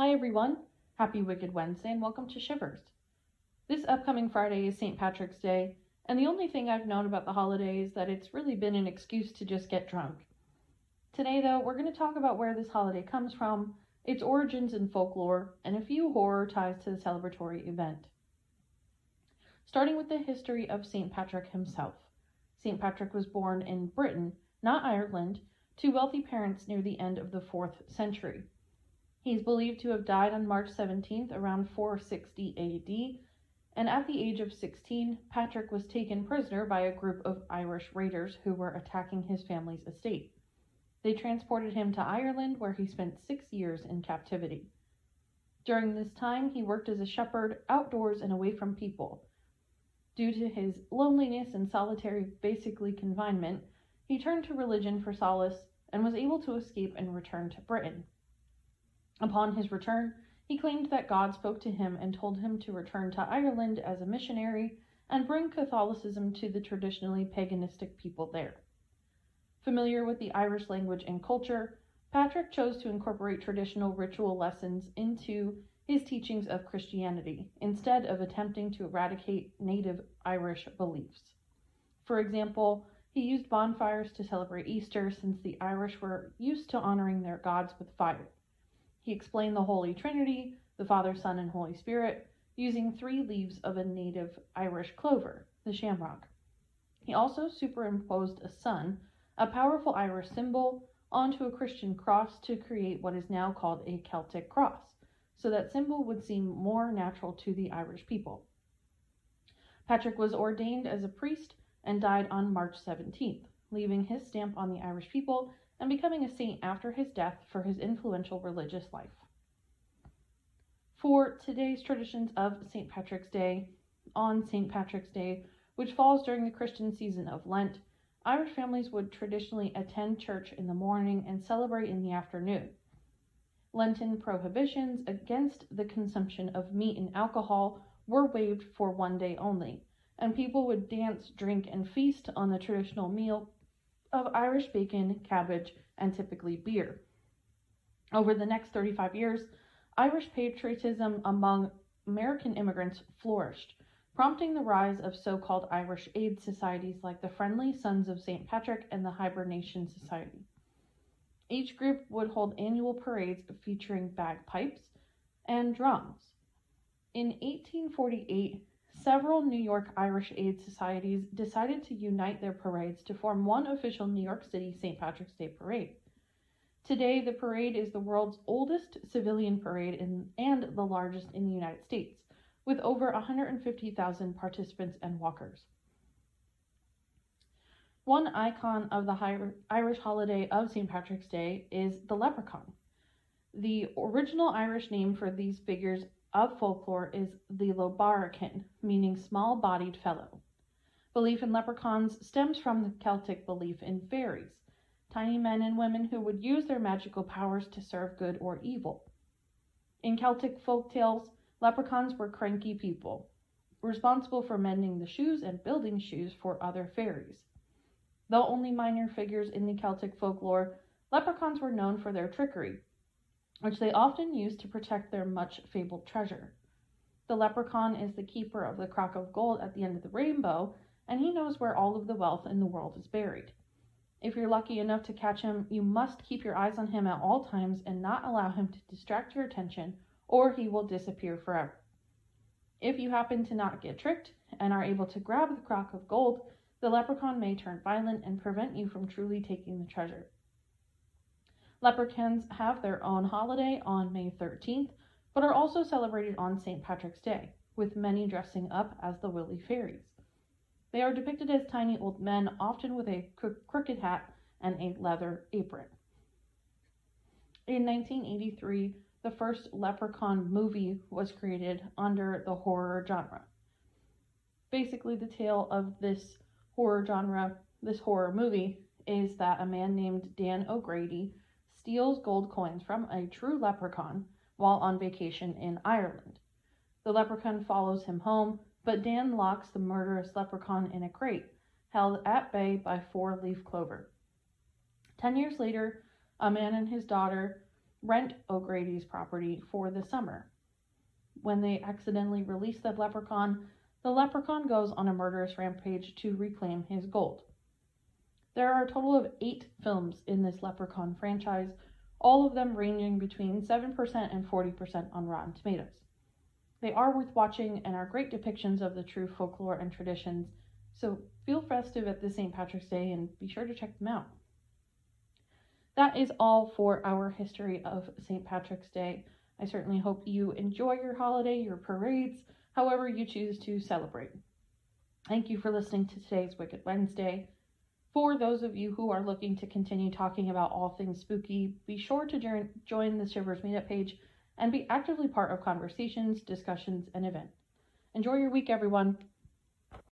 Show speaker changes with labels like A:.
A: Hi everyone, happy Wicked Wednesday and welcome to Shivers. This upcoming Friday is St. Patrick's Day, and the only thing I've known about the holiday is that it's really been an excuse to just get drunk. Today, though, we're going to talk about where this holiday comes from, its origins and folklore, and a few horror ties to the celebratory event. Starting with the history of St. Patrick himself. St. Patrick was born in Britain, not Ireland, to wealthy parents near the end of the 4th century. He is believed to have died on March 17th around 460 AD, and at the age of 16, Patrick was taken prisoner by a group of Irish raiders who were attacking his family's estate. They transported him to Ireland, where he spent six years in captivity. During this time, he worked as a shepherd outdoors and away from people. Due to his loneliness and solitary, basically confinement, he turned to religion for solace and was able to escape and return to Britain. Upon his return, he claimed that God spoke to him and told him to return to Ireland as a missionary and bring Catholicism to the traditionally paganistic people there. Familiar with the Irish language and culture, Patrick chose to incorporate traditional ritual lessons into his teachings of Christianity instead of attempting to eradicate native Irish beliefs. For example, he used bonfires to celebrate Easter since the Irish were used to honoring their gods with fire. He explained the Holy Trinity, the Father, Son, and Holy Spirit, using three leaves of a native Irish clover, the shamrock. He also superimposed a sun, a powerful Irish symbol, onto a Christian cross to create what is now called a Celtic cross, so that symbol would seem more natural to the Irish people. Patrick was ordained as a priest and died on March 17th, leaving his stamp on the Irish people and becoming a saint after his death for his influential religious life. For today's traditions of St. Patrick's Day, on St. Patrick's Day, which falls during the Christian season of Lent, Irish families would traditionally attend church in the morning and celebrate in the afternoon. Lenten prohibitions against the consumption of meat and alcohol were waived for one day only, and people would dance, drink, and feast on the traditional meal of Irish bacon, cabbage, and typically beer. Over the next 35 years, Irish patriotism among American immigrants flourished, prompting the rise of so called Irish aid societies like the Friendly Sons of St. Patrick and the Hibernian Society. Each group would hold annual parades featuring bagpipes and drums. In 1848, Several New York Irish Aid Societies decided to unite their parades to form one official New York City St. Patrick's Day parade. Today, the parade is the world's oldest civilian parade in, and the largest in the United States, with over 150,000 participants and walkers. One icon of the Irish holiday of St. Patrick's Day is the leprechaun. The original Irish name for these figures of folklore is the lobaircin, meaning small bodied fellow. Belief in leprechauns stems from the Celtic belief in fairies, tiny men and women who would use their magical powers to serve good or evil. In Celtic folk tales, leprechauns were cranky people, responsible for mending the shoes and building shoes for other fairies. Though only minor figures in the Celtic folklore, leprechauns were known for their trickery, which they often use to protect their much fabled treasure. The leprechaun is the keeper of the crock of gold at the end of the rainbow, and he knows where all of the wealth in the world is buried. If you're lucky enough to catch him, you must keep your eyes on him at all times and not allow him to distract your attention, or he will disappear forever. If you happen to not get tricked and are able to grab the crock of gold, the leprechaun may turn violent and prevent you from truly taking the treasure. Leprechauns have their own holiday on May 13th, but are also celebrated on St. Patrick's Day, with many dressing up as the Willy Fairies. They are depicted as tiny old men, often with a crooked hat and a leather apron. In 1983, the first Leprechaun movie was created under the horror genre. Basically, the tale of this horror genre, this horror movie, is that a man named Dan O'Grady steals gold coins from a true leprechaun while on vacation in Ireland. The leprechaun follows him home, but Dan locks the murderous leprechaun in a crate, held at bay by four leaf clover. Ten years later, a man and his daughter rent O'Grady's property for the summer. When they accidentally release the leprechaun, the leprechaun goes on a murderous rampage to reclaim his gold. There are a total of eight films in this leprechaun franchise, all of them ranging between 7% and 40% on Rotten Tomatoes. They are worth watching and are great depictions of the true folklore and traditions, so feel festive at the St. Patrick's Day and be sure to check them out. That is all for our history of St. Patrick's Day. I certainly hope you enjoy your holiday, your parades, however you choose to celebrate. Thank you for listening to today's Wicked Wednesday. For those of you who are looking to continue talking about all things spooky, be sure to join the Shivers Meetup page and be actively part of conversations, discussions, and events. Enjoy your week, everyone.